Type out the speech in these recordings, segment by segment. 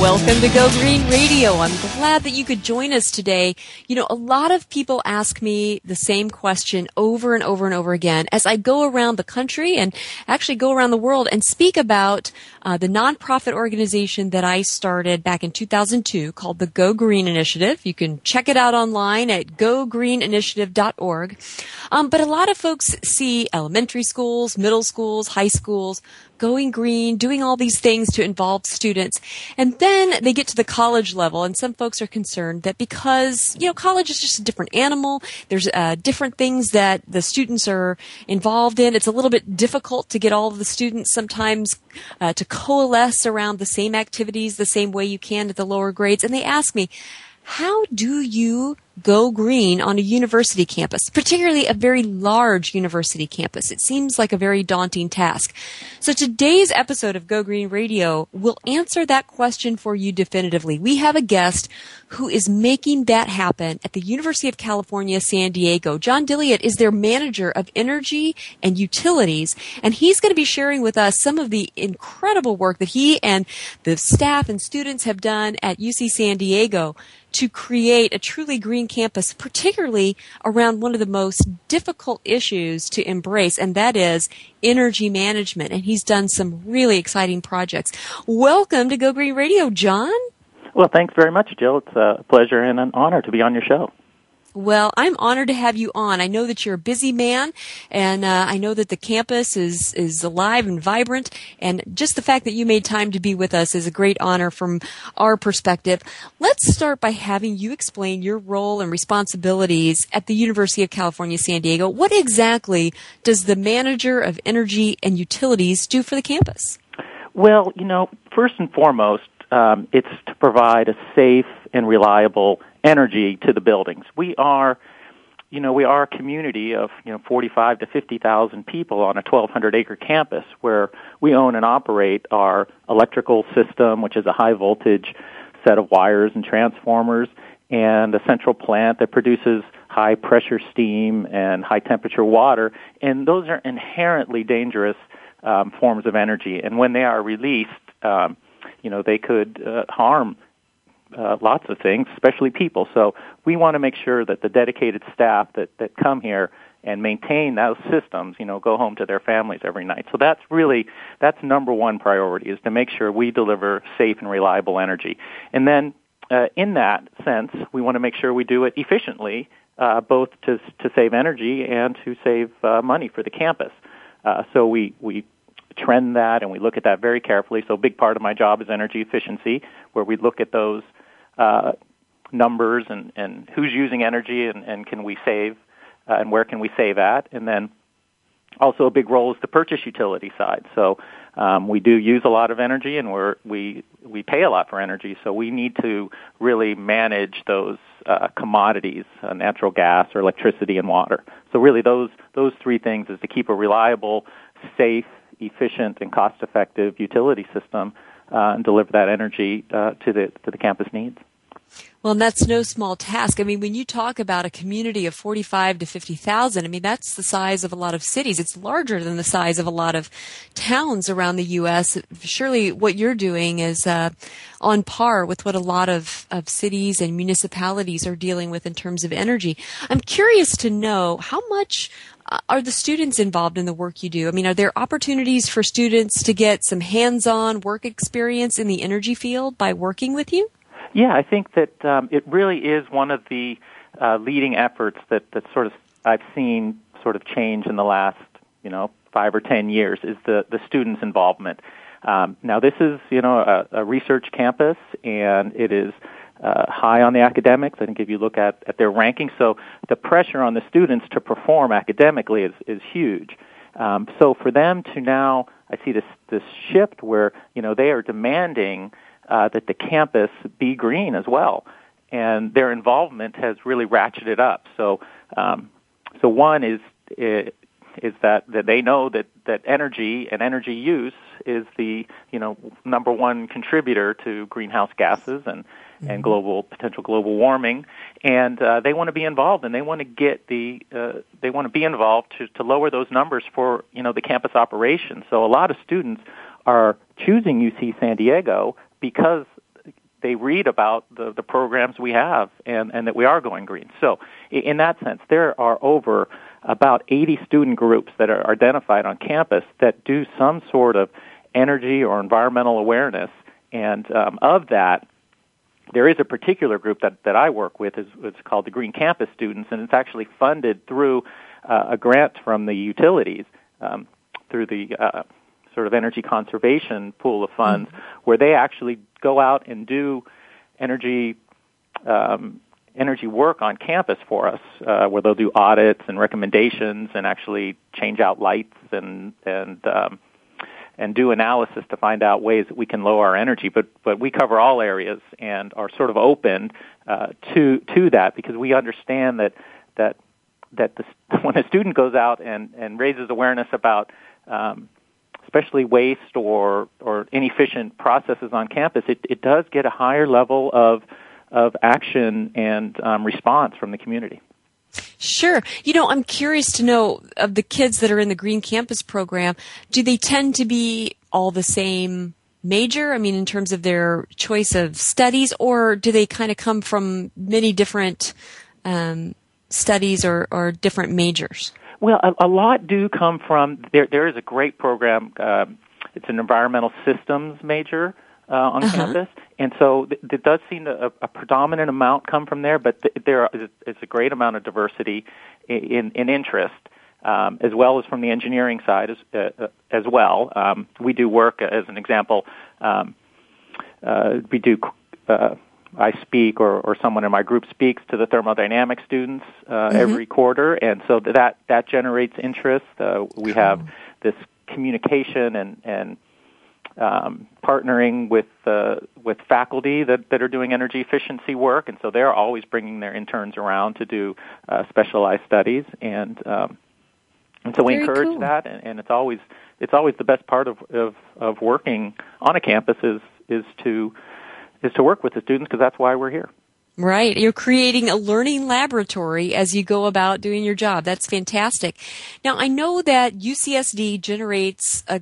Welcome to Go Green Radio. I'm glad that you could join us today. You know, a lot of people ask me the same question over and over and over again as I go around the country and actually go around the world and speak about uh, the nonprofit organization that I started back in 2002 called the Go Green Initiative. You can check it out online at gogreeninitiative.org. Um, but a lot of folks see elementary schools, middle schools, high schools going green, doing all these things to involve students. And then they get to the college level, and some folks are concerned that because, you know, college is just a different animal, there's uh, different things that the students are involved in. It's a little bit difficult to get all of the students sometimes uh, to coalesce around the same activities the same way you can at the lower grades. And they ask me, how do you go green on a university campus, particularly a very large university campus. It seems like a very daunting task. So today's episode of Go Green Radio will answer that question for you definitively. We have a guest who is making that happen at the University of California, San Diego. John Dilliott is their manager of energy and utilities, and he's going to be sharing with us some of the incredible work that he and the staff and students have done at UC San Diego to create a truly green campus, particularly around one of the most difficult issues to embrace, and that is energy management. And he's done some really exciting projects. Welcome to Go Green Radio, John. Well, thanks very much, Jill. It's a pleasure and an honor to be on your show. Well, I'm honored to have you on. I know that you're a busy man, and uh, I know that the campus is is alive and vibrant. And just the fact that you made time to be with us is a great honor from our perspective. Let's start by having you explain your role and responsibilities at the University of California, San Diego. What exactly does the manager of energy and utilities do for the campus? Well, you know, first and foremost, um, it's to provide a safe and reliable energy to the buildings. We are, you know, we are a community of, you know, 45 to 50,000 people on a 1,200 acre campus where we own and operate our electrical system, which is a high voltage set of wires and transformers, and a central plant that produces high pressure steam and high temperature water. And those are inherently dangerous um, forms of energy. And when they are released, um, you know, they could uh, harm uh, lots of things, especially people. So we want to make sure that the dedicated staff that, that come here and maintain those systems, you know, go home to their families every night. So that's really, that's number one priority is to make sure we deliver safe and reliable energy. And then uh, in that sense, we want to make sure we do it efficiently, uh, both to, to save energy and to save uh, money for the campus. Uh, so we, we trend that and we look at that very carefully. So a big part of my job is energy efficiency, where we look at those uh, numbers and, and who's using energy and, and can we save uh, and where can we save at. And then also a big role is the purchase utility side. So um, we do use a lot of energy and we're, we, we pay a lot for energy. So we need to really manage those uh, commodities, uh, natural gas or electricity and water. So really those, those three things is to keep a reliable, safe, efficient, and cost-effective utility system uh, and deliver that energy uh, to the to the campus needs. Well, and that's no small task. I mean, when you talk about a community of 45 to 50,000, I mean, that's the size of a lot of cities. It's larger than the size of a lot of towns around the U.S. Surely what you're doing is uh, on par with what a lot of, of cities and municipalities are dealing with in terms of energy. I'm curious to know how much uh, are the students involved in the work you do? I mean, are there opportunities for students to get some hands-on work experience in the energy field by working with you? Yeah, I think that um, it really is one of the uh, leading efforts that, that sort of I've seen sort of change in the last, you know, five or ten years is the the students' involvement. Um, now, this is you know a, a research campus, and it is uh, high on the academics. I think if you look at at their rankings, so the pressure on the students to perform academically is is huge. Um, so for them to now, I see this this shift where you know they are demanding uh, that the campus be green as well, and their involvement has really ratcheted up. So um, so one is is that, that they know that, that energy and energy use is the you know number one contributor to greenhouse gases and mm-hmm. and global potential global warming, and uh, they want to be involved and they want to get the uh, they want to be involved to to lower those numbers for you know the campus operation. So a lot of students are choosing UC San Diego because they read about the, the programs we have and, and that we are going green. So in that sense, there are over about 80 student groups that are identified on campus that do some sort of energy or environmental awareness. And um, of that, there is a particular group that, that I work with. It's, it's called the Green Campus Students, and it's actually funded through uh, a grant from the utilities um, through the uh, sort of energy conservation pool of funds, mm-hmm. where they actually go out and do energy um, energy work on campus for us, uh, where they'll do audits and recommendations and actually change out lights and and um, and do analysis to find out ways that we can lower our energy. But but we cover all areas and are sort of open uh, to to that because we understand that that that the, when a student goes out and and raises awareness about um, especially waste or or inefficient processes on campus, it, it does get a higher level of of action and um, response from the community. Sure. You know, I'm curious to know of the kids that are in the Green Campus program, do they tend to be all the same major? I mean, in terms of their choice of studies, or do they kind of come from many different um, studies or, or different majors? Well, a, a, lot do come from there. There is a great program. Uh, it's an environmental systems major uh, on uh-huh. campus, and so th- there does seem to, a, a predominant amount come from there. But th- there is a great amount of diversity in, in interest. Um, as well as from the engineering side as, uh, uh, as well. Um, we do work, as an example, um, uh, we do, uh, I speak or, or someone in my group speaks to the thermodynamic students uh, mm-hmm. every quarter, and so that, that generates interest. Uh, we have this communication and, and um, partnering with uh, with faculty that, that are doing energy efficiency work, and so they're always bringing their interns around to do uh, specialized studies, and um, and so we encourage cool. that, and, and it's always it's always the best part of, of of working on a campus is is to is to work with the students because that's why we're here. Right. You're creating a learning laboratory as you go about doing your job. That's fantastic. Now, I know that UCSD generates a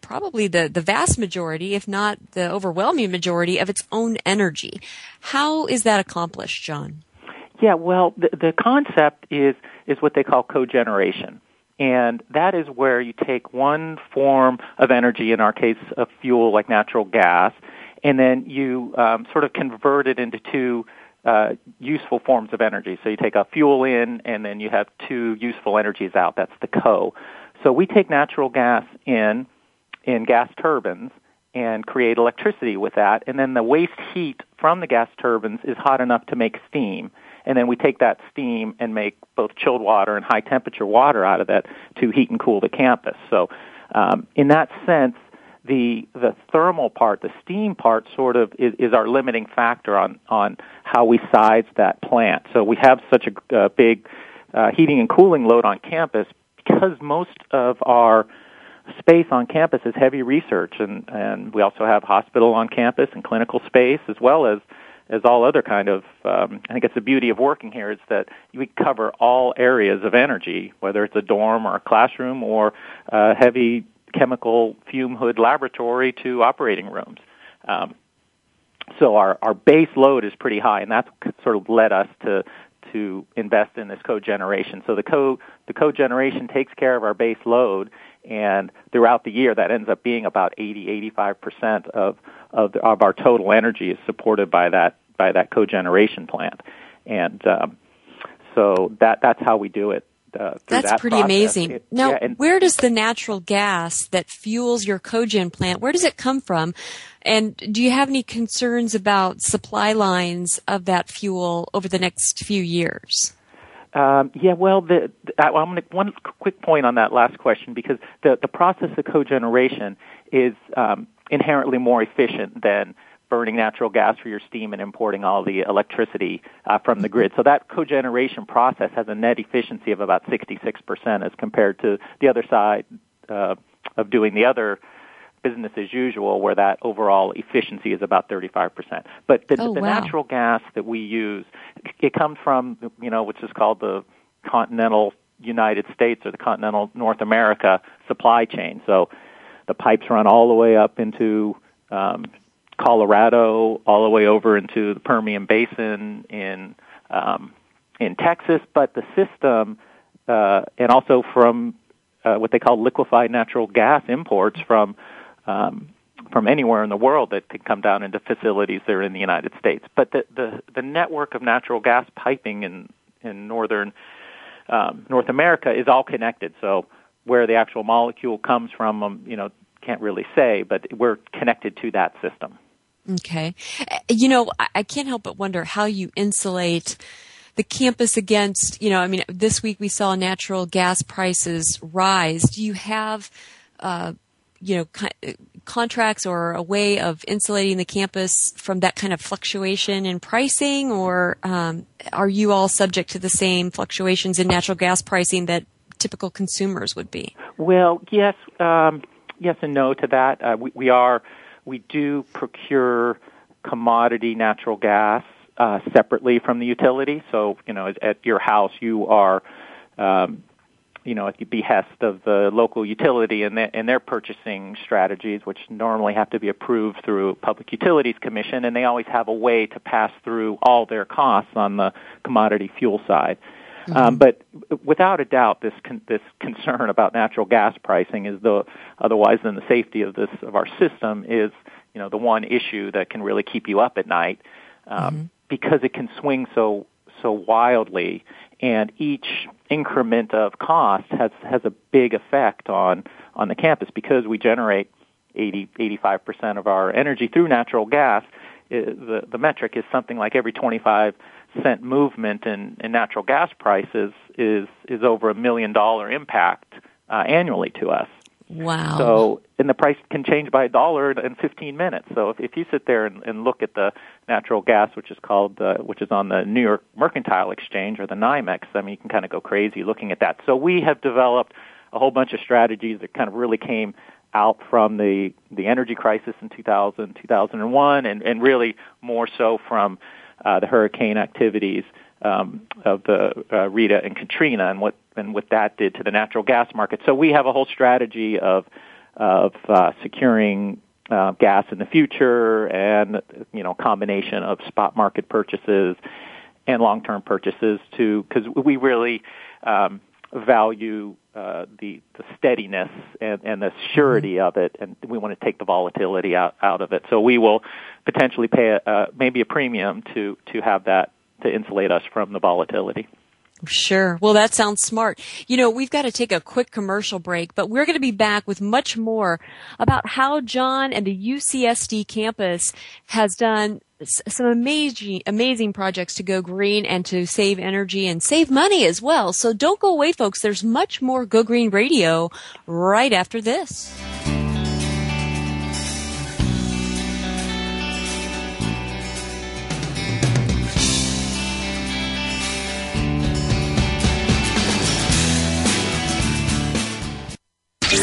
probably the, the vast majority, if not the overwhelming majority, of its own energy. How is that accomplished, John? Yeah, well, the, the concept is is what they call cogeneration. And that is where you take one form of energy, in our case, a fuel like natural gas, and then you um, sort of convert it into two uh, useful forms of energy. So you take a fuel in, and then you have two useful energies out. That's the co. So we take natural gas in, in gas turbines and create electricity with that. And then the waste heat from the gas turbines is hot enough to make steam. And then we take that steam and make both chilled water and high temperature water out of that to heat and cool the campus. So, um, in that sense, the the thermal part, the steam part, sort of is, is our limiting factor on on how we size that plant. So we have such a big uh, heating and cooling load on campus because most of our space on campus is heavy research, and, and we also have hospital on campus and clinical space, as well as as all other kind of. Um, I think it's the beauty of working here is that we cover all areas of energy, whether it's a dorm or a classroom or uh, heavy chemical fume hood laboratory to operating rooms. Um, so our our base load is pretty high, and that's sort of led us to to invest in this cogeneration. So the co the cogeneration takes care of our base load, and throughout the year that ends up being about 80 85 percent of of, the, of our total energy is supported by that by that cogeneration plant, and um, so that that's how we do it. Uh, That's that pretty process. amazing. It, now, yeah, and, where does the natural gas that fuels your cogen plant, where does it come from? And do you have any concerns about supply lines of that fuel over the next few years? Um, yeah, well, the, the, I'm going to one quick point on that last question because the the process of cogeneration is um, inherently more efficient than burning natural gas for your steam and importing all the electricity uh, from the grid. So that cogeneration process has a net efficiency of about 66% as compared to the other side uh, of doing the other business as usual where that overall efficiency is about 35%. But the, oh, the wow. natural gas that we use, it comes from, you know, which is called the continental United States or the continental North America supply chain. So the pipes run all the way up into um, Colorado, all the way over into the Permian Basin in um, in Texas, but the system uh, and also from uh, what they call liquefied natural gas imports from um, from anywhere in the world that can come down into facilities that are in the United States. But the the, the network of natural gas piping in in northern um, North America is all connected. So where the actual molecule comes from, um, you know, can't really say, but we're connected to that system. Okay. You know, I can't help but wonder how you insulate the campus against, you know, I mean, this week we saw natural gas prices rise. Do you have, uh, you know, co- contracts or a way of insulating the campus from that kind of fluctuation in pricing, or um, are you all subject to the same fluctuations in natural gas pricing that typical consumers would be? Well, yes, um, yes and no to that. Uh, we, we are we do procure commodity natural gas uh, separately from the utility. So, you know, at your house, you are, um, you know, at the behest of the local utility and, and their purchasing strategies, which normally have to be approved through Public Utilities Commission, and they always have a way to pass through all their costs on the commodity fuel side. Mm-hmm. Um, but without a doubt, this con- this concern about natural gas pricing is the otherwise than the safety of this of our system is you know the one issue that can really keep you up at night um, mm-hmm. because it can swing so so wildly, and each increment of cost has has a big effect on on the campus because we generate 80 85 percent of our energy through natural gas. It, the the metric is something like every 25 cent movement in, in natural gas prices is is over a million dollar impact uh, annually to us. Wow. So, and the price can change by a dollar in 15 minutes. So, if, if you sit there and, and look at the natural gas, which is called, uh, which is on the New York Mercantile Exchange or the NYMEX, I mean, you can kind of go crazy looking at that. So, we have developed a whole bunch of strategies that kind of really came out from the the energy crisis in 2000, 2001, and, and really more so from uh, the hurricane activities um, of the uh, Rita and Katrina and what and what that did to the natural gas market. So we have a whole strategy of of uh, securing uh, gas in the future and you know combination of spot market purchases and long term purchases to because we really um, value uh, the the steadiness and, and the surety of it, and we want to take the volatility out out of it. So we will potentially pay a, uh, maybe a premium to to have that to insulate us from the volatility. Sure. Well, that sounds smart. You know, we've got to take a quick commercial break, but we're going to be back with much more about how John and the UCSD campus has done some amazing, amazing projects to go green and to save energy and save money as well. So don't go away, folks. There's much more Go Green Radio right after this.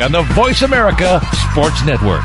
on the Voice America Sports Network.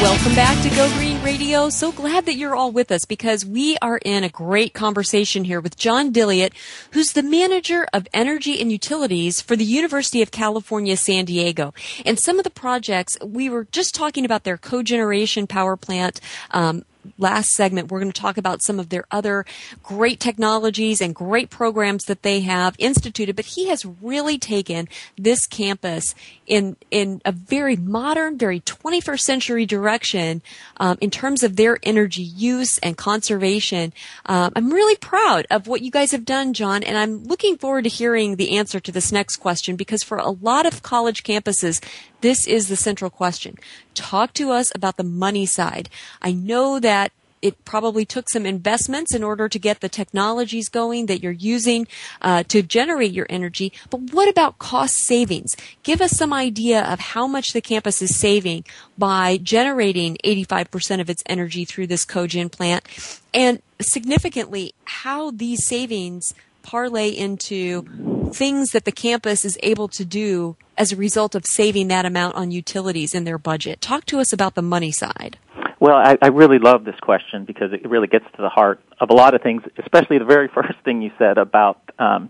Welcome back to Go Green Radio. So glad that you're all with us because we are in a great conversation here with John Dilliott, who's the manager of energy and utilities for the University of California, San Diego. And some of the projects, we were just talking about their cogeneration power plant, um, last segment, we're going to talk about some of their other great technologies and great programs that they have instituted. But he has really taken this campus in in a very modern, very 21st century direction um, in terms of their energy use and conservation. Um, I'm really proud of what you guys have done, John, and I'm looking forward to hearing the answer to this next question because for a lot of college campuses, this is the central question. Talk to us about the money side. I know that it probably took some investments in order to get the technologies going that you're using uh, to generate your energy. But what about cost savings? Give us some idea of how much the campus is saving by generating 85% of its energy through this cogen plant, and significantly how these savings parlay into things that the campus is able to do as a result of saving that amount on utilities in their budget. Talk to us about the money side. Well, I, I really love this question because it really gets to the heart of a lot of things, especially the very first thing you said about, um,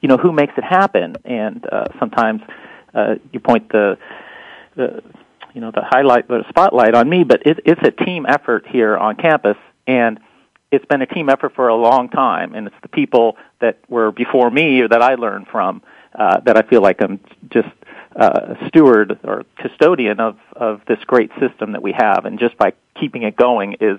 you know, who makes it happen. And uh, sometimes uh, you point the, the, you know, the highlight, the spotlight on me, but it, it's a team effort here on campus, and it's been a team effort for a long time, and it's the people that were before me or that I learned from uh, that I feel like I'm just uh, steward or custodian of of this great system that we have, and just by keeping it going is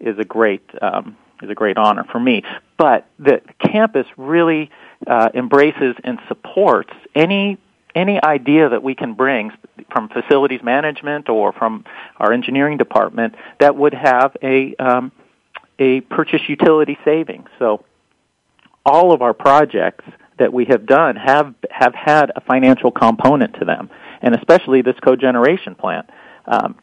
is a great um, is a great honor for me. But the campus really uh, embraces and supports any any idea that we can bring from facilities management or from our engineering department that would have a um, a purchase utility savings. So all of our projects that we have done have have had a financial component to them, and especially this cogeneration plant um,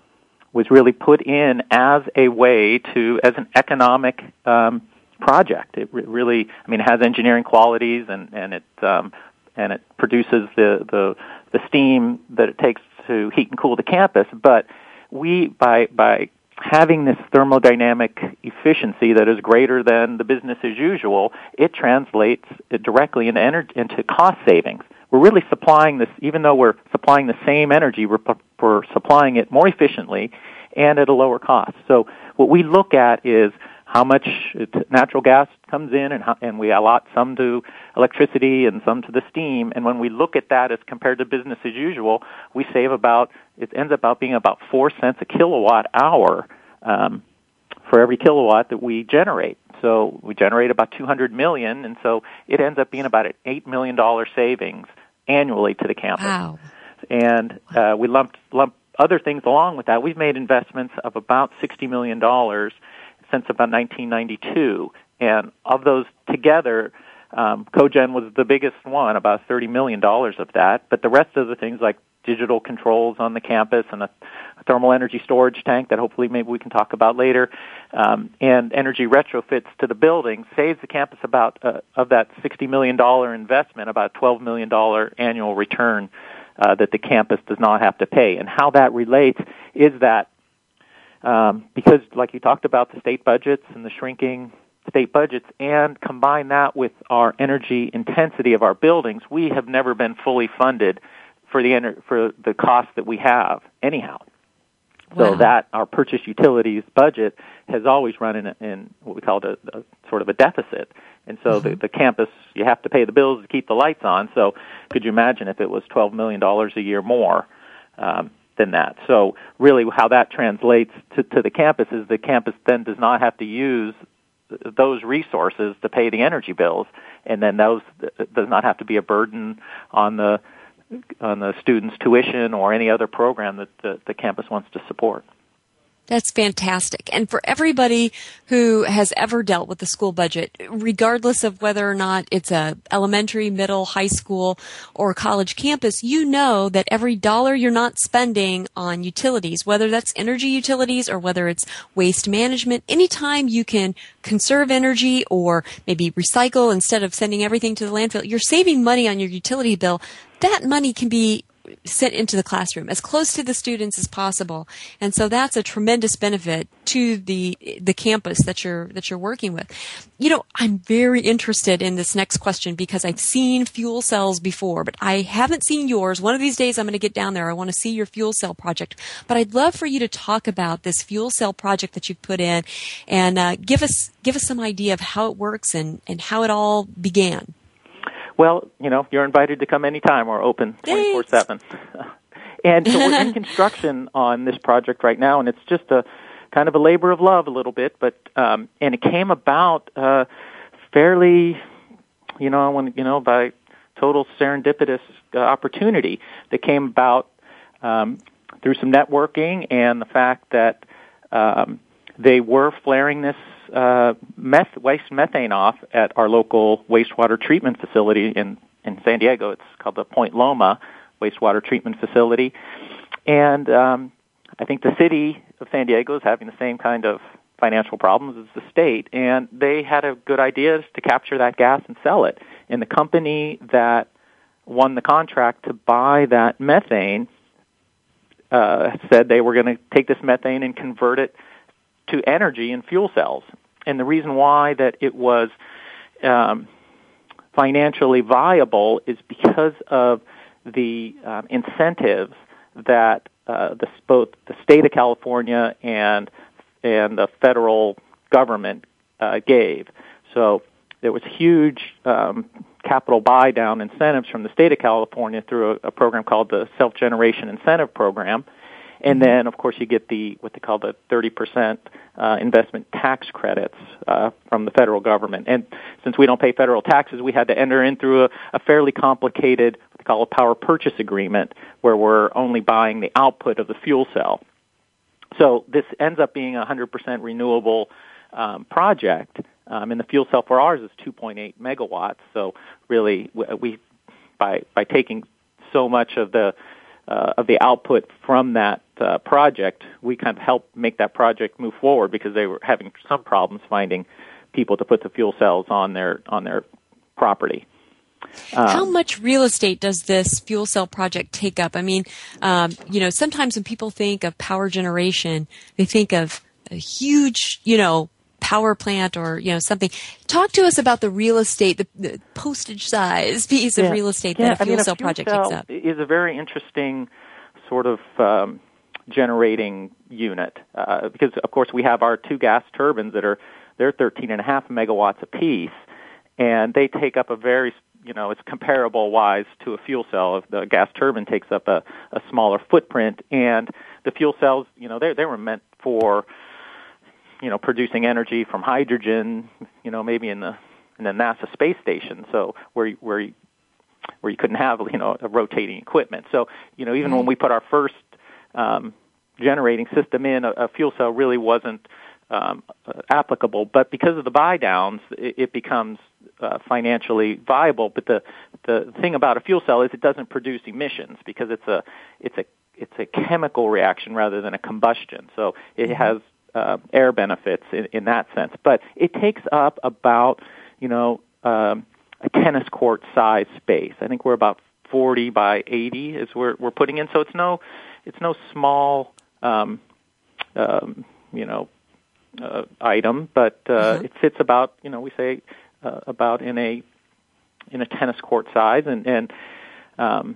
was really put in as a way to as an economic um, project. It re- really, I mean, it has engineering qualities, and and it um, and it produces the the the steam that it takes to heat and cool the campus, but we by by having this thermodynamic efficiency that is greater than the business as usual, it translates directly into, energy, into cost savings we're really supplying this, even though we're supplying the same energy, we're, we're supplying it more efficiently and at a lower cost. So what we look at is how much natural gas comes in and, how, and we allot some to electricity and some to the steam. And when we look at that as compared to business as usual, we save about, it ends up about being about four cents a kilowatt hour um, for every kilowatt that we generate. So we generate about 200 million, and so it ends up being about an $8 million savings annually to the campus. Wow. And uh, we lumped, lumped other things along with that. We've made investments of about $60 million since about 1992. And of those together, um, Cogen was the biggest one, about $30 million of that. But the rest of the things like digital controls on the campus and a, thermal energy storage tank that hopefully maybe we can talk about later, um, and energy retrofits to the building saves the campus about uh, of that $60 million investment, about $12 million annual return uh, that the campus does not have to pay. And how that relates is that um, because, like you talked about, the state budgets and the shrinking state budgets, and combine that with our energy intensity of our buildings, we have never been fully funded for the ener- for the cost that we have anyhow. So Wow. that our purchase utilities budget has always run in, a, in what we call a, a sort of a deficit. And so the, the campus, you have to pay the bills to keep the lights on. So could you imagine if it was $12 million a year more um, than that? So really how that translates to, to the campus is the campus then does not have to use those resources to pay the energy bills, and then those does not have to be a burden on the on the students' tuition or any other program that the, the campus wants to support. That's fantastic. And for everybody who has ever dealt with the school budget, regardless of whether or not it's a elementary, middle, high school, or college campus, you know that every dollar you're not spending on utilities, whether that's energy utilities or whether it's waste management, anytime you can conserve energy or maybe recycle instead of sending everything to the landfill, you're saving money on your utility bill. That money can be sent into the classroom as close to the students as possible. And so that's a tremendous benefit to the the campus that you're that you're working with. You know i'm very interested in this next question because i've seen fuel cells before but i haven't seen yours. One of these days i'm going to get down there. I want to see your fuel cell project. But i'd love for you to talk about this fuel cell project that you've put in and uh, give us give us some idea of how it works and and how it all began Well, you know, you're invited to come anytime. We're open 24 7. And so we're in construction on this project right now, and it's just a kind of a labor of love a little bit, but, um, and it came about, uh, fairly, you know, when, you know, by total serendipitous uh, opportunity that came about, um, through some networking and the fact that, um, they were flaring this uh, meth, waste methane off at our local wastewater treatment facility in, in San Diego. It's called the Point Loma Wastewater Treatment Facility. And um, I think the city of San Diego is having the same kind of financial problems as the state. And they had a good idea to capture that gas and sell it. And the company that won the contract to buy that methane uh, said they were going to take this methane and convert it to energy and fuel cells. And the reason why that it was um, financially viable is because of the um, incentives that uh, the, both the state of California and and the federal government uh, gave. So there was huge um, capital buy down incentives from the state of California through a, a program called the Self Generation Incentive Program. And then, of course, you get the what they call the 30% uh, investment tax credits uh, from the federal government. And since we don't pay federal taxes, we had to enter in through a, a fairly complicated what they call a power purchase agreement, where we're only buying the output of the fuel cell. So this ends up being a 100% renewable um, project, um, and the fuel cell for ours is 2.8 megawatts. So really, we by by taking so much of the uh, of the output from that uh, project, we kind of helped make that project move forward because they were having some problems finding people to put the fuel cells on their on their property. How much real estate does this fuel cell project take up? I mean, um, you know, sometimes when people think of power generation, they think of a huge, you know, power plant or you know something. Talk to us about the real estate, the, the postage size piece yeah. of real estate yeah, that a fuel I mean, cell a fuel project cell takes up. Is a very interesting sort of um, generating unit uh, because, of course, we have our two gas turbines that are they're 13 and a half megawatts apiece, and they take up a very you know it's comparable wise to a fuel cell. If the gas turbine takes up a, a smaller footprint, and the fuel cells, you know, they they were meant for you know producing energy from hydrogen, you know, maybe in the in the NASA space station. So where where where you couldn't have you know a rotating equipment. So you know even when we put our first um, generating system in, a, a fuel cell really wasn't um, applicable. But because of the buy downs, it, it becomes uh, financially viable. But the the thing about a fuel cell is it doesn't produce emissions because it's a it's a it's a chemical reaction rather than a combustion. So it has uh, air benefits in, in that sense. But it takes up about you know um, a tennis court size space. I think we're about 40 by 80 is where we're putting in. So it's no it's no small um, um, you know uh, item, but uh, Mhm. it fits about you know we say uh, about in a in a tennis court size and and um,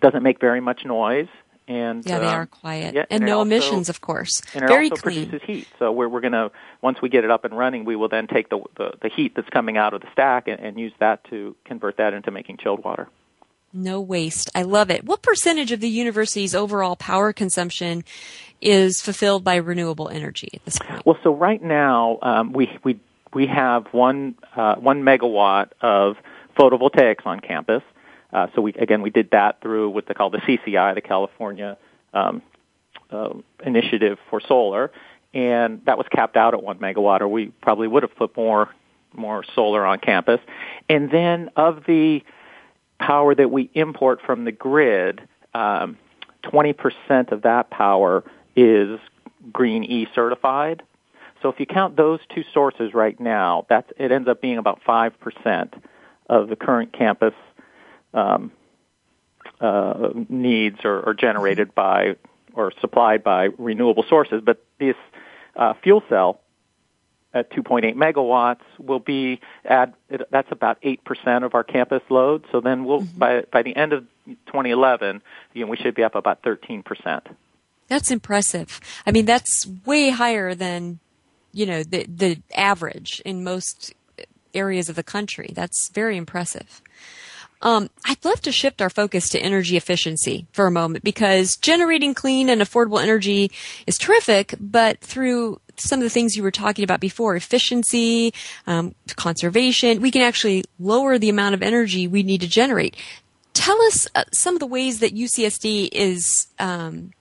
doesn't make very much noise and Yeah, they um, are quiet yeah, and and no also- emissions, of course. and it Very also clean. produces heat. So we're we're gonna once we get it up and running, we will then take the the, the heat that's coming out of the stack and, and use that to convert that into making chilled water. No waste. I love it. What percentage of the university's overall power consumption is fulfilled by renewable energy at this point? Well, so right now um, we we we have one uh, one megawatt of photovoltaics on campus. Uh, so we again we did that through what they call the CSI, the California um, uh, Initiative for Solar, and that was capped out at one megawatt, or we probably would have put more more solar on campus. And then of the power that we import from the grid, um, 20% of that power is Green E certified. So if you count those two sources right now, that's it ends up being about five percent of the current campus um, uh, needs are, are generated by or supplied by renewable sources. But this uh, fuel cell at 2.8 megawatts will be at that's about eight percent of our campus load. So then we'll by by the end of 2011, you know, we should be up about 13 percent. That's impressive. I mean, that's way higher than, you know, the, the average in most areas of the country. That's very impressive. Um, I'd love to shift our focus to energy efficiency for a moment because generating clean and affordable energy is terrific, but through some of the things you were talking about before, efficiency, um, conservation, we can actually lower the amount of energy we need to generate. Tell us uh, some of the ways that UCSD is um,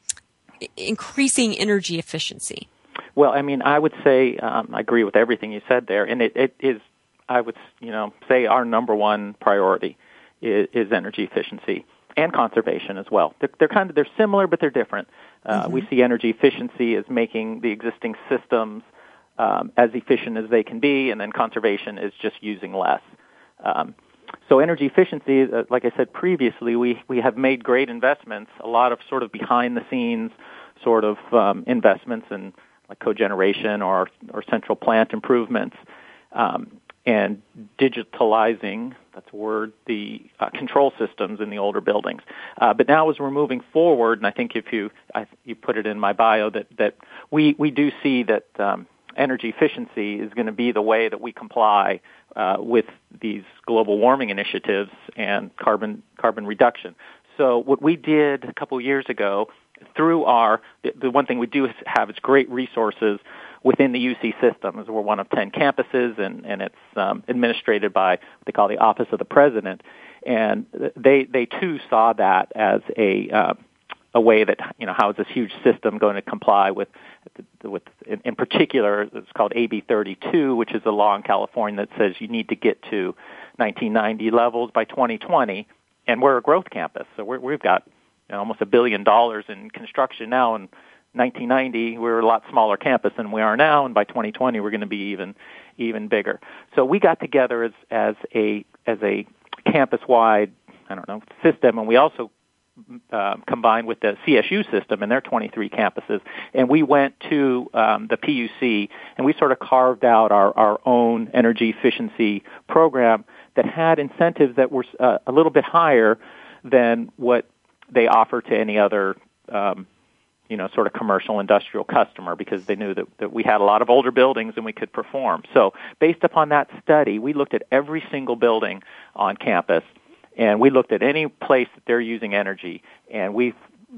increasing energy efficiency. Well, I mean, I would say um, I agree with everything you said there, and it, it is, I would, you know, say our number one priority is, is energy efficiency and conservation as well. They're, they're kind of they're similar, but they're different. Uh, We see energy efficiency as making the existing systems um, as efficient as they can be, and then conservation is just using less. Um, so energy efficiency, uh, like I said previously, we, we have made great investments, a lot of sort of behind the scenes sort of um, investments in like cogeneration or, or central plant improvements. Um, and digitalizing, that's a word, the uh, control systems in the older buildings. Uh, but now as we're moving forward, and I think if you, I, you put it in my bio that, that we, we do see that um, energy efficiency is going to be the way that we comply uh, with these global warming initiatives and carbon, carbon reduction. So what we did a couple years ago through our, the, the one thing we do have is great resources within the UC system. As we're one of 10 campuses, and, and it's um, administrated by what they call the Office of the President. And they, they too saw that as a, uh, a way that, you know, how is this huge system going to comply with, with in, in particular, it's called AB 32, which is a law in California that says you need to get to 1990 levels by 2020. And we're a growth campus, so we're, we've got you know, almost a billion dollars in construction now, and 1990 we were a lot smaller campus than we are now, and by 2020 we're going to be even even bigger. So we got together as as a as a campus wide I don't know system, and we also uh, combined with the CSU system and their 23 campuses. And we went to um, the PUC and we sort of carved out our, our own energy efficiency program that had incentives that were uh, a little bit higher than what they offer to any other um, you know, sort of commercial industrial customer because they knew that, that we had a lot of older buildings and we could perform. So based upon that study, we looked at every single building on campus and we looked at any place that they're using energy and we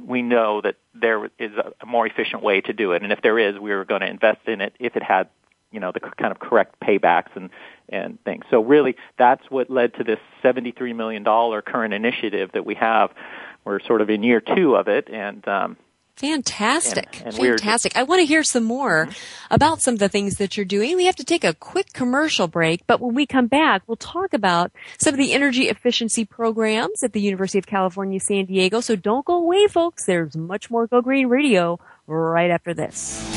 we know that there is a more efficient way to do it. And if there is we were going to invest in it if it had you know the kind of correct paybacks and and things. So really that's what led to this 73 million dollar current initiative that we have. We're sort of in year 2 of it and um Fantastic. And, and Fantastic. I want to hear some more mm-hmm. about some of the things that you're doing. We have to take a quick commercial break, but when we come back, we'll talk about some of the energy efficiency programs at the University of California, San Diego. So don't go away, folks. There's much more Go Green Radio right after this.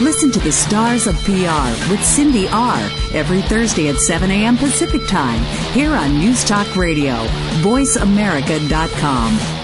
Listen to the Stars of PR with Cindy R. every Thursday at 7 a.m. Pacific Time here on News Talk Radio, voiceamerica.com.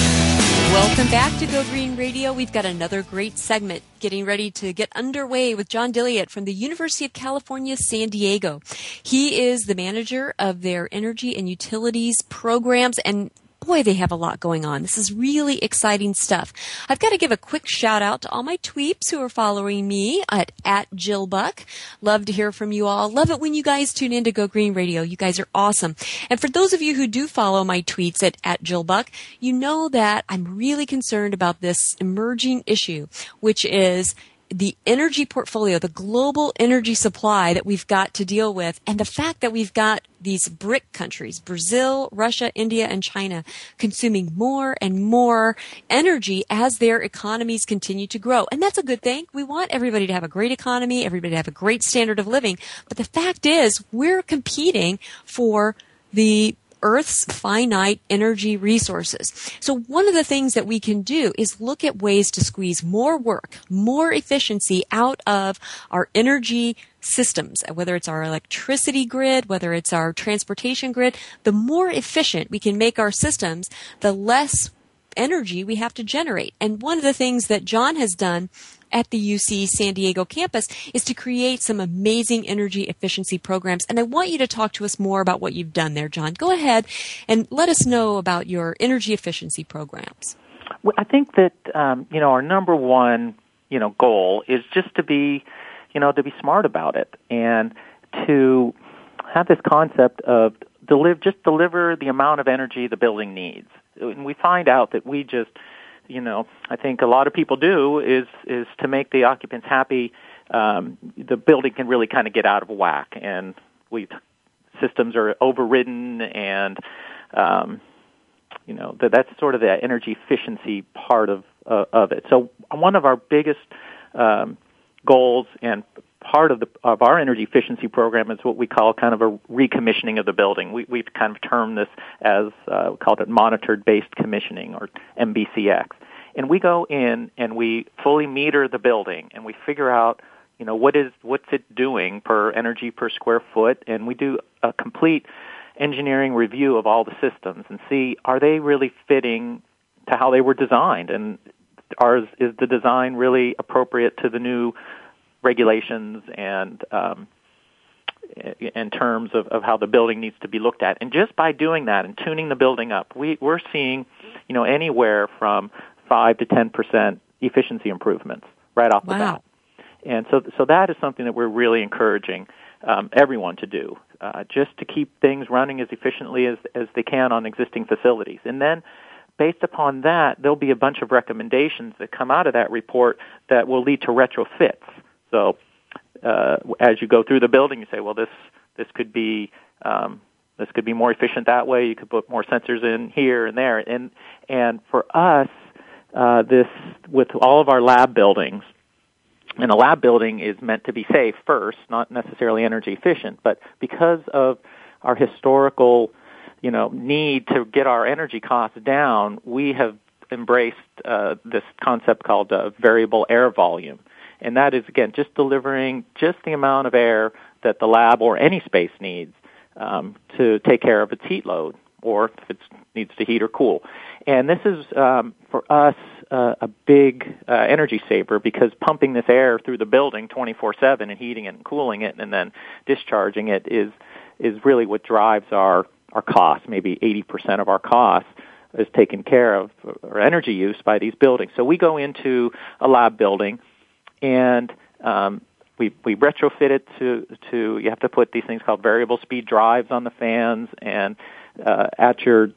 Welcome back to Go Green Radio. We've got another great segment getting ready to get underway with John Dilliott from the University of California, San Diego. He is the manager of their energy and utilities programs and boy, they have a lot going on. This is really exciting stuff. I've got to give a quick shout out to all my tweeps who are following me at, at Jill Buck. Love to hear from you all. Love it when you guys tune in to Go Green Radio. You guys are awesome. And for those of you who do follow my tweets at, at Jill Buck, you know that I'm really concerned about this emerging issue, which is the energy portfolio, the global energy supply that we've got to deal with, and the fact that we've got these BRIC countries, Brazil, Russia, India, and China, consuming more and more energy as their economies continue to grow. And that's a good thing. We want everybody to have a great economy, everybody to have a great standard of living. But the fact is, we're competing for the Earth's finite energy resources. So one of the things that we can do is look at ways to squeeze more work, more efficiency out of our energy systems, whether it's our electricity grid, whether it's our transportation grid, the more efficient we can make our systems, the less energy we have to generate. And one of the things that John has done at the UC San Diego campus is to create some amazing energy efficiency programs. And I want you to talk to us more about what you've done there, John. Go ahead and let us know about your energy efficiency programs. Well, I think that um, you know our number one you know goal is just to be you know to be smart about it and to have this concept of deliver just deliver the amount of energy the building needs. And we find out that we just you know I think a lot of people do is is to make the occupants happy. Um, the building can really kind of get out of whack, and we systems are overridden, and um, you know that that's sort of the energy efficiency part of uh, of it. So one of our biggest um, goals and part of the of our energy efficiency program is what we call kind of a recommissioning of the building. We, we've kind of termed this as uh, we called it monitored based commissioning or MBCX. And we go in and we fully meter the building and we figure out you know what is what's it doing per energy per square foot and we do a complete engineering review of all the systems and see are they really fitting to how they were designed and are, is the design really appropriate to the new regulations and um, in terms of, of how the building needs to be looked at. And just by doing that and tuning the building up, we, we're seeing, you know, anywhere from five to ten percent efficiency improvements right off wow. the bat. And so, so that is something that we're really encouraging um, everyone to do, uh, just to keep things running as efficiently as as they can on existing facilities. And then, based upon that, there'll be a bunch of recommendations that come out of that report that will lead to retrofits. So uh, as you go through the building, you say, well, this this could be um, this could be more efficient that way. You could put more sensors in here and there, and and for us, uh, this with all of our lab buildings, and a lab building is meant to be safe first, not necessarily energy efficient, but because of our historical, you know, need to get our energy costs down, we have embraced uh, this concept called uh, variable air volume and that is again just delivering just the amount of air that the lab or any space needs um, to take care of its heat load, or if it needs to heat or cool. And this is um, for us uh, a big uh, energy saver because pumping this air through the building 24/7 and heating it and cooling it and then discharging it is is really what drives our our costs. Maybe 80% of our costs is taken care of or energy use by these buildings. So we go into a lab building and um, we we retrofit it to to you have to put these things called variable speed drives on the fans and uh, at your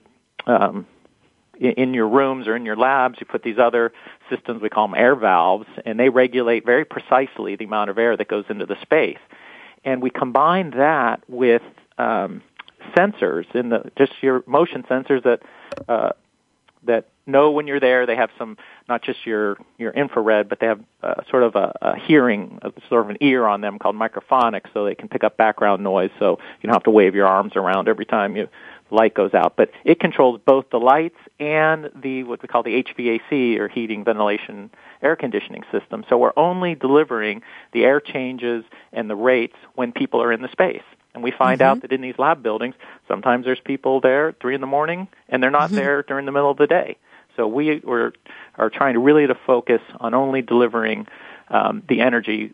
um, in your rooms or in your labs you put these other systems we call them air valves and they regulate very precisely the amount of air that goes into the space. And we combine that with um, sensors in the just your motion sensors that uh, that know when you're there. They have some, not just your your infrared, but they have uh, sort of a, a hearing, a, sort of an ear on them called microphonics, so they can pick up background noise. So you don't have to wave your arms around every time you light goes out. But it controls both the lights and the what we call the HVAC or heating, ventilation, air conditioning system. So we're only delivering the air changes and the rates when people are in the space. And we find mm-hmm. out that in these lab buildings, sometimes there's people there at three in the morning, and they're not mm-hmm. there during the middle of the day. So we were, are trying to really to focus on only delivering um, the energy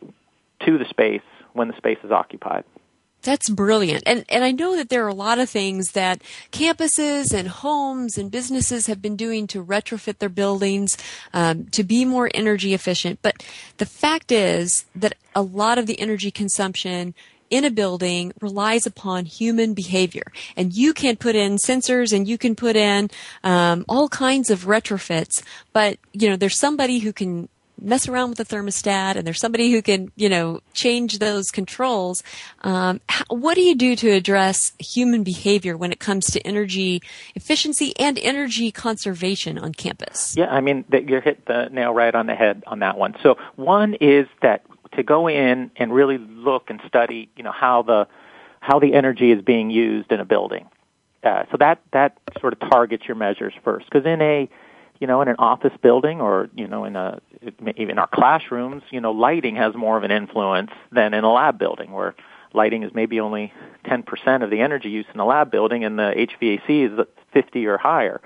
to the space when the space is occupied. That's brilliant. And and I know that there are a lot of things that campuses and homes and businesses have been doing to retrofit their buildings um, to be more energy efficient. But the fact is that a lot of the energy consumption in a building relies upon human behavior. And you can put in sensors and you can put in um, all kinds of retrofits, but you know there's somebody who can mess around with the thermostat and there's somebody who can, you know, change those controls. Um, how, what do you do to address human behavior when it comes to energy efficiency and energy conservation on campus? Yeah, I mean, you hit the nail right on the head on that one. So one is that to go in and really look and study, you know, how the how the energy is being used in a building. Uh, so that that sort of targets your measures first, because in a you know in an office building or you know in a even our classrooms, you know, lighting has more of an influence than in a lab building where lighting is maybe only 10% of the energy use in a lab building and the HVAC is 50 or higher.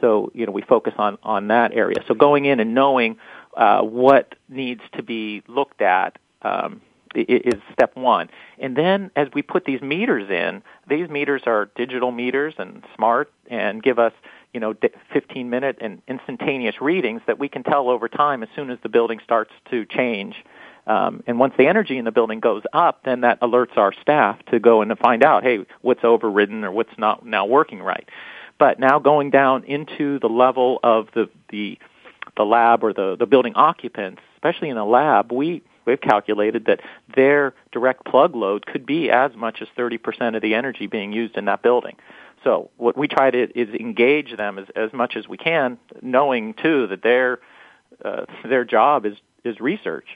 So, you know, we focus on, on that area. So going in and knowing uh, what needs to be looked at um, is step one. And then as we put these meters in, these meters are digital meters and smart and give us, you know, 15 minute and instantaneous readings that we can tell over time as soon as the building starts to change. Um, and once the energy in the building goes up, then that alerts our staff to go and find out, hey, what's overridden or what's not now working right. But now going down into the level of the, the, the lab or the, the building occupants, especially in a lab, we, we've calculated that their direct plug load could be as much as 30% of the energy being used in that building. So what we try to is engage them as, as much as we can, knowing too that their uh, their job is is research.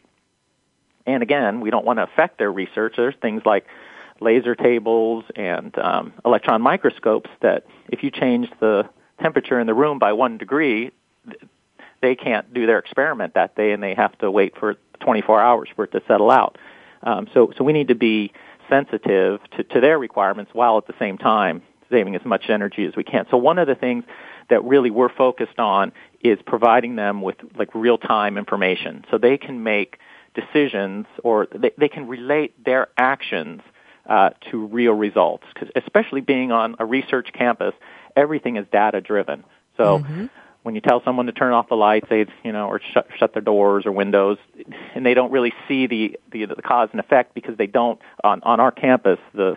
And again, we don't want to affect their research. There's things like laser tables and um, electron microscopes that if you change the temperature in the room by one degree, they can't do their experiment that day, and they have to wait for 24 hours for it to settle out. Um, so, so we need to be sensitive to, to their requirements while at the same time saving as much energy as we can. So one of the things that really we're focused on is providing them with like real time information so they can make decisions or they, they can relate their actions uh, to real results. Cause especially being on a research campus, everything is data driven. So mm-hmm when you tell someone to turn off the lights, they you know, or shut shut their doors or windows, and they don't really see the the, the cause and effect because they don't on on our campus the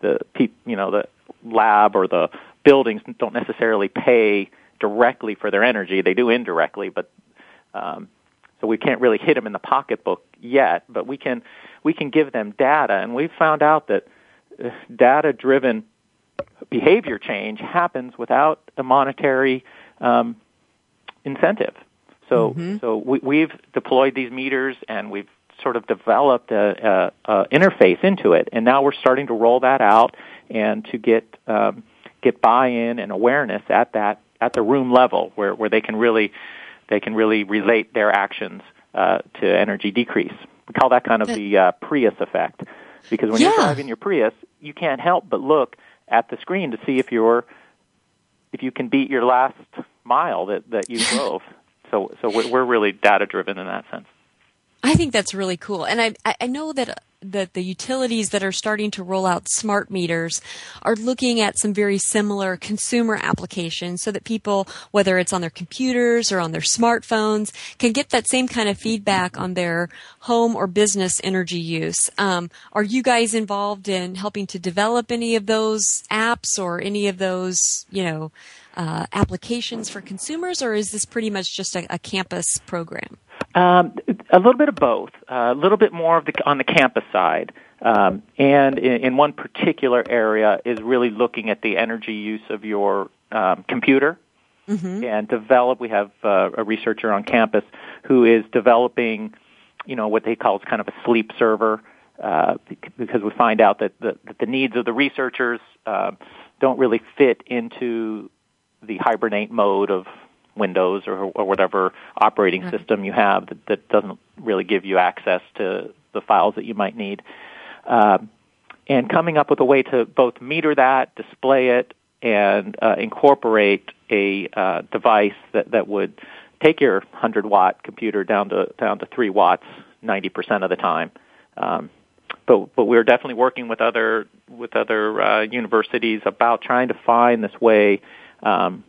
the you know the lab or the buildings don't necessarily pay directly for their energy. They do indirectly, but um, so we can't really hit them in the pocketbook yet. But we can we can give them data, and we've found out that uh, data driven behavior change happens without a monetary um, incentive. So, mm-hmm. so we, we've deployed these meters and we've sort of developed a, a, a, interface into it, and now we're starting to roll that out and to get um, get buy-in and awareness at that at the room level, where where they can really they can really relate their actions uh, to energy decrease. We call that kind of the uh, Prius effect, because when yeah. you're driving your Prius, you can't help but look at the screen to see if you're if you can beat your last mile that that you drove. so so we're really data driven in that sense. I think that's really cool, and I I know that that the utilities that are starting to roll out smart meters are looking at some very similar consumer applications so that people, whether it's on their computers or on their smartphones, can get that same kind of feedback on their home or business energy use. Um, are you guys involved in helping to develop any of those apps or any of those, you know, uh, applications for consumers, or is this pretty much just a, a campus program? Um, a little bit of both. Uh, a little bit more of the on the campus side, um, and in, in, one particular area is really looking at the energy use of your um, computer. Mm-hmm. And develop. We have uh, a researcher on campus who is developing, you know, what they call kind of a sleep server, uh, because we find out that the, that the needs of the researchers uh, don't really fit into the hibernate mode of Windows or, or whatever operating mm-hmm. system you have that, that, doesn't really give you access to the files that you might need. Uh, and coming up with a way to both meter that, display it, and uh, incorporate a uh, device that, that would take your 100 watt computer down to down to three watts 90% of the time. Um, but but we're definitely working with other with other uh, universities about trying to find this way um,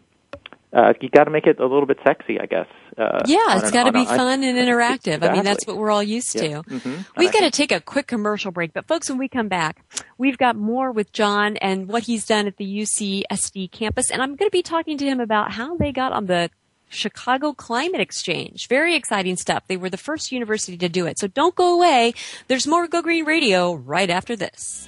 uh, you got to make it a little bit sexy, I guess. Uh, yeah, it's got to be fun and interactive. Exactly. I mean, that's what we're all used yeah. to. Mm-hmm. We've got to take a quick commercial break, but folks, when we come back, we've got more with John and what he's done at the UCSD campus, and I'm going to be talking to him about how they got on the Chicago Climate Exchange. Very exciting stuff. They were the first university to do it. So don't go away. There's more Go Green Radio right after this.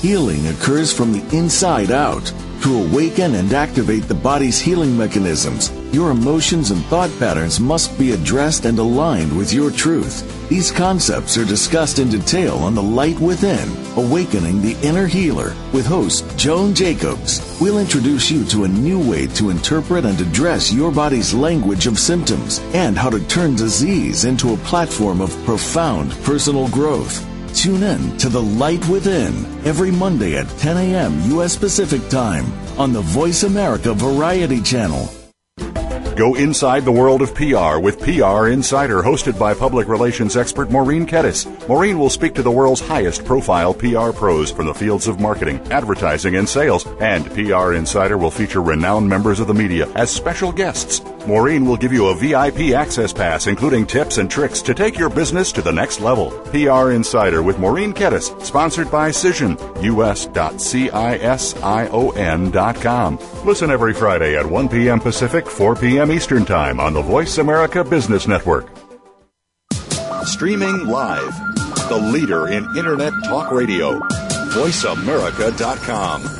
Healing occurs from the inside out. To awaken and activate the body's healing mechanisms, your emotions and thought patterns must be addressed and aligned with your truth. These concepts are discussed in detail on The Light Within, Awakening the Inner Healer, with host Joan Jacobs. We'll introduce you to a new way to interpret and address your body's language of symptoms and how to turn disease into a platform of profound personal growth. Tune in to The Light Within every Monday at 10 a.m. U.S. Pacific Time on the Voice America Variety Channel. Go inside the world of PR with PR Insider, hosted by public relations expert Maureen Kettis. Maureen will speak to the world's highest profile PR pros from the fields of marketing, advertising, and sales. And PR Insider will feature renowned members of the media as special guests. Maureen will give you a VIP access pass, including tips and tricks to take your business to the next level. PR Insider with Maureen Kettis, sponsored by Cision, us.cision.com. Listen every Friday at 1 p.m. Pacific, 4 p.m. Eastern Time on the Voice America Business Network. Streaming live, the leader in Internet talk radio, voiceamerica.com.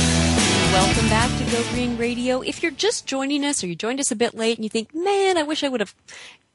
Welcome back to Go Green Radio. If you're just joining us or you joined us a bit late and you think, man, I wish I would have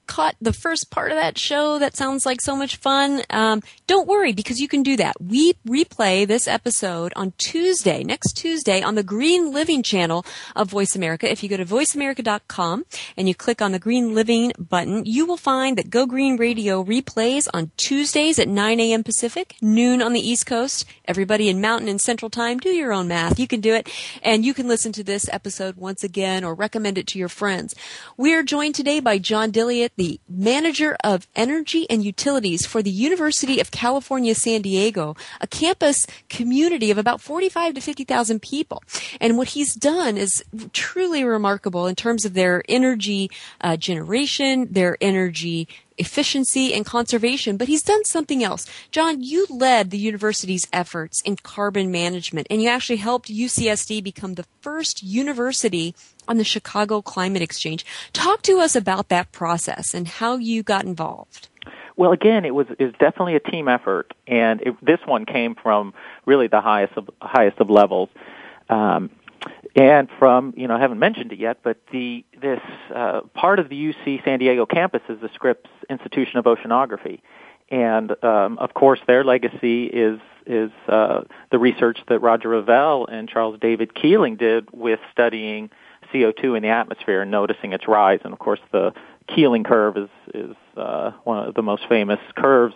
caught the first part of that show. That sounds like so much fun. Um, don't worry because you can do that. We replay this episode on Tuesday, next Tuesday on the Green Living channel of Voice America. If you go to voiceamerica.com and you click on the Green Living button, you will find that Go Green Radio replays on Tuesdays at 9 a.m. Pacific, noon on the East Coast. Everybody in Mountain and Central Time, do your own math. You can do it. And you can listen to this episode once again or recommend it to your friends. We are joined today by John Dilliott, the manager of energy and utilities for the University of California, San Diego, a campus community of about 45 to 50,000 people. And what he's done is truly remarkable in terms of their energy uh, generation, their energy efficiency and conservation, but he's done something else. John, you led the university's efforts in carbon management and you actually helped UCSD become the first university on the Chicago Climate Exchange. Talk to us about that process and how you got involved. Well, again, it was, was definitely a team effort, and it, this one came from really the highest of highest of levels. Um, and from you know I haven't mentioned it yet, but the this uh, part of the UC San Diego campus is the Scripps Institution of Oceanography, and um, of course their legacy is is uh, the research that Roger Revelle and Charles David Keeling did with studying CO2 in the atmosphere and noticing its rise. And of course the Keeling curve is is uh, one of the most famous curves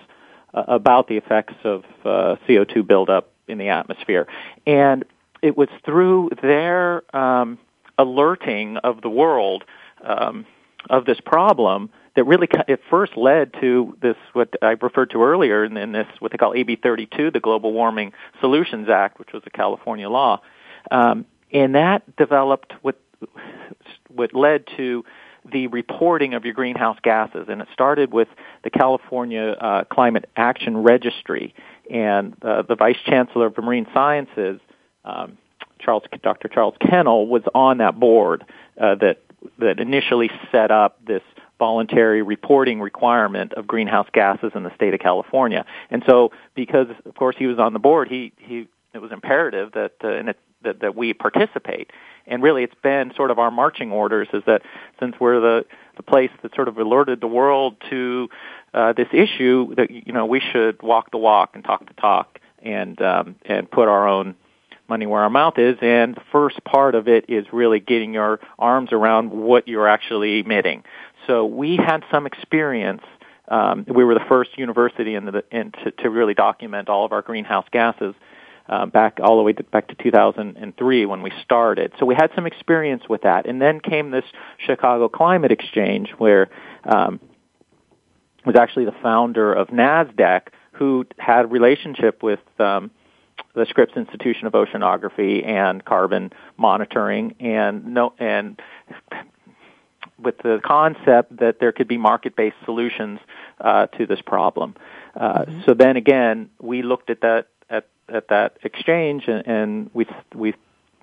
uh, about the effects of uh, CO2 buildup in the atmosphere, and it was through their um, alerting of the world um, of this problem that really it first led to this what I referred to earlier in, in this what they call AB 32, the Global Warming Solutions Act, which was a California law, um, and that developed what what led to the reporting of your greenhouse gases, and it started with the California uh, Climate Action Registry, and uh, the Vice Chancellor of Marine Sciences, um, Charles, Dr. Charles Kennel, was on that board uh, that that initially set up this voluntary reporting requirement of greenhouse gases in the state of California. And so, because of course he was on the board, he he it was imperative that uh, and it, that that we participate. And really, it's been sort of our marching orders is that since we're the the place that sort of alerted the world to uh, this issue, that you know we should walk the walk and talk the talk and um, and put our own money where our mouth is. And the first part of it is really getting your arms around what you're actually emitting. So we had some experience. Um, we were the first university in the, in, to, to really document all of our greenhouse gases. Uh, back all the way to, back to 2003 when we started. So we had some experience with that, and then came this Chicago Climate Exchange, where um, was actually the founder of Nasdaq, who had a relationship with um, the Scripps Institution of Oceanography and carbon monitoring, and no, and with the concept that there could be market-based solutions uh, to this problem. Uh, mm-hmm. So then again, we looked at that at, at that exchange, and, and we we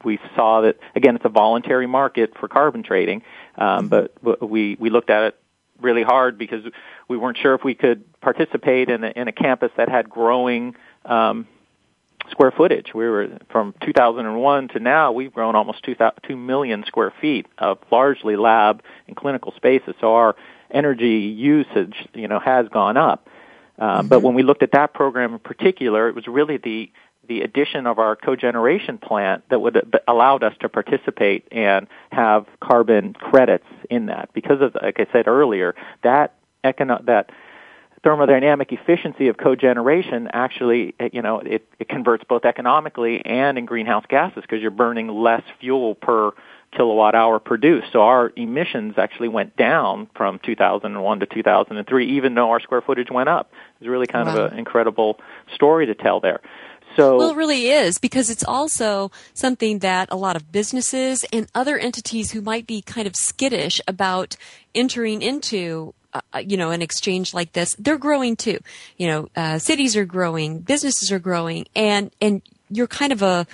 we saw that again it's a voluntary market for carbon trading, um, mm-hmm. but we we looked at it really hard because we weren't sure if we could participate in a, in a campus that had growing um, square footage. We were from 2001 to now, we've grown almost 2, 2 million square feet of largely lab and clinical spaces. So our energy usage, you know, has gone up. Um, mm-hmm. But when we looked at that program in particular, it was really the the addition of our cogeneration plant that would have allowed us to participate and have carbon credits in that because of like I said earlier that econo- that thermodynamic efficiency of cogeneration actually, you know, it, it converts both economically and in greenhouse gases because you're burning less fuel per kilowatt hour produced. So our emissions actually went down from 2001 to 2003, even though our square footage went up. It's really kind wow. of an incredible story to tell there. So, well, it really is because it's also something that a lot of businesses and other entities who might be kind of skittish about entering into uh, uh, you know, an exchange like this, they're growing too. You know, uh, cities are growing, businesses are growing, and and you're kind of a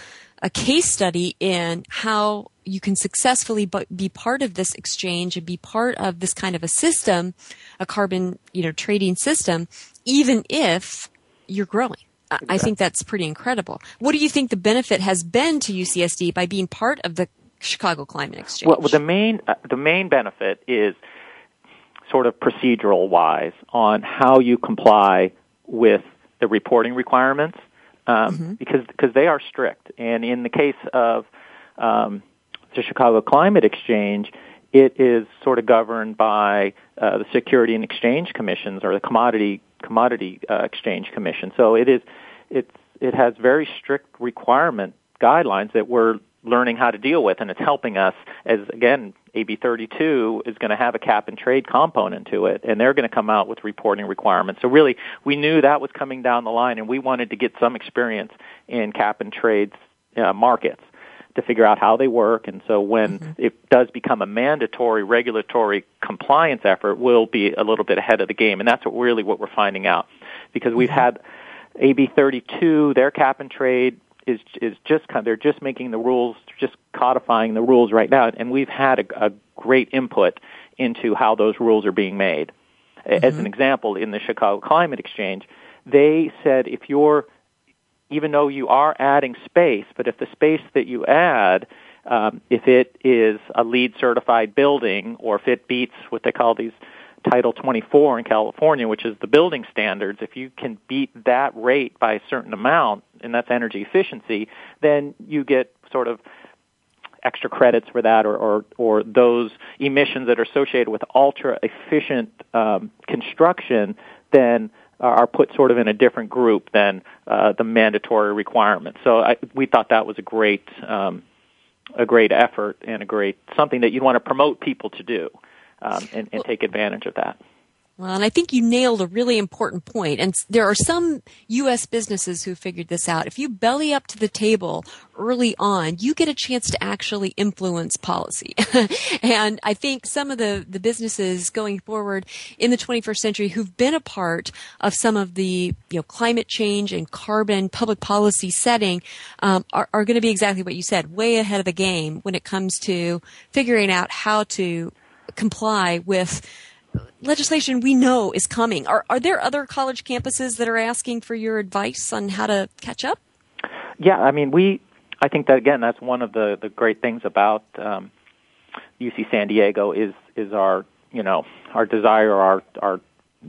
a case study in how you can successfully be part of this exchange and be part of this kind of a system, a carbon, you know, trading system, even if you're growing. I think that's pretty incredible. What do you think the benefit has been to UCSD by being part of the Chicago Climate Exchange? Well, the main uh, the main benefit is sort of procedural wise on how you comply with the reporting requirements um, mm-hmm. because because they are strict. And in the case of um, the Chicago Climate Exchange, it is sort of governed by uh, the Security and Exchange Commissions or the Commodity Commodity uh, Exchange Commission. So it is it's it has very strict requirement guidelines that we're learning how to deal with, and it's helping us as again AB 32 is going to have a cap and trade component to it, and they're going to come out with reporting requirements. So really, we knew that was coming down the line, and we wanted to get some experience in cap and trade uh, markets to figure out how they work. And so when mm-hmm. it does become a mandatory regulatory compliance effort, we'll be a little bit ahead of the game, and that's what really what we're finding out because we've mm-hmm. had AB 32, their cap and trade is is just kind of, they're just making the rules, just codifying the rules right now, and we've had a, a great input into how those rules are being made. Mm-hmm. As an example, in the Chicago Climate Exchange, they said if you're even though you are adding space, but if the space that you add, um, if it is a LEED certified building, or if it beats what they call these Title 24 in California, which is the building standards, if you can beat that rate by a certain amount, and that's energy efficiency, then you get sort of extra credits for that or, or, or those emissions that are associated with ultra efficient um, construction then are put sort of in a different group than uh, the mandatory requirements. So I, we thought that was a great um, a great effort and a great something that you'd want to promote people to do um, and, and take advantage of that. Well, and I think you nailed a really important point. And there are some U.S. businesses who figured this out. If you belly up to the table early on, you get a chance to actually influence policy. and I think some of the, the businesses going forward in the 21st century who've been a part of some of the, you know, climate change and carbon public policy setting, um, are, are going to be exactly what you said, way ahead of the game when it comes to figuring out how to comply with legislation we know is coming. Are, are there other college campuses that are asking for your advice on how to catch up? Yeah, I mean, we, I think that again, that's one of the, the great things about um, UC San Diego is, is our, you know, our desire, our, our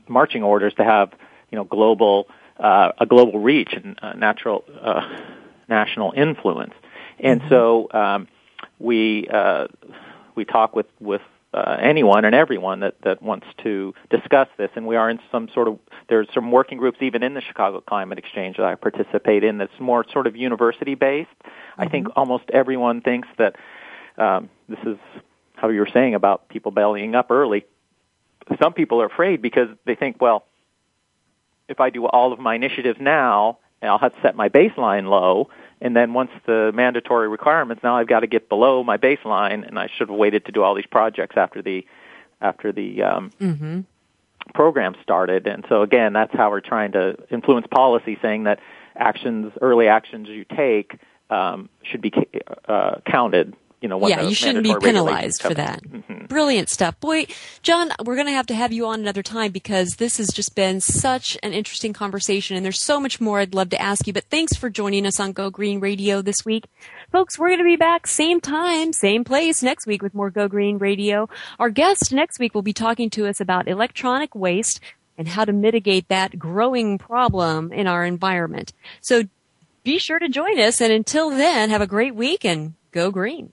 marching orders to have, you know, global, uh, a global reach and uh, natural, uh, national influence. And mm-hmm. so, um, we, uh, we talk with, with uh, anyone and everyone that, that wants to discuss this. And we are in some sort of, there's some working groups even in the Chicago Climate Exchange that I participate in that's more sort of university based. Mm-hmm. I think mm-hmm. almost everyone thinks that um, this is how you were saying about people bellying up early. Some people are afraid because they think, well, if I do all of my initiatives now, I'll have to set my baseline low, and then once the mandatory requirements, now I've got to get below my baseline, and I should have waited to do all these projects after the after the um, mm-hmm. program started. And so again, that's how we're trying to influence policy, saying that actions, early actions you take, um, should be uh, counted you know, yeah, you shouldn't be penalized for that. Mm-hmm. Brilliant stuff. Boy, John, we're going to have to have you on another time because this has just been such an interesting conversation and there's so much more I'd love to ask you, but thanks for joining us on Go Green Radio this week. Folks, we're going to be back same time, same place next week with more Go Green Radio. Our guest next week will be talking to us about electronic waste and how to mitigate that growing problem in our environment. So be sure to join us and until then, have a great week and go green.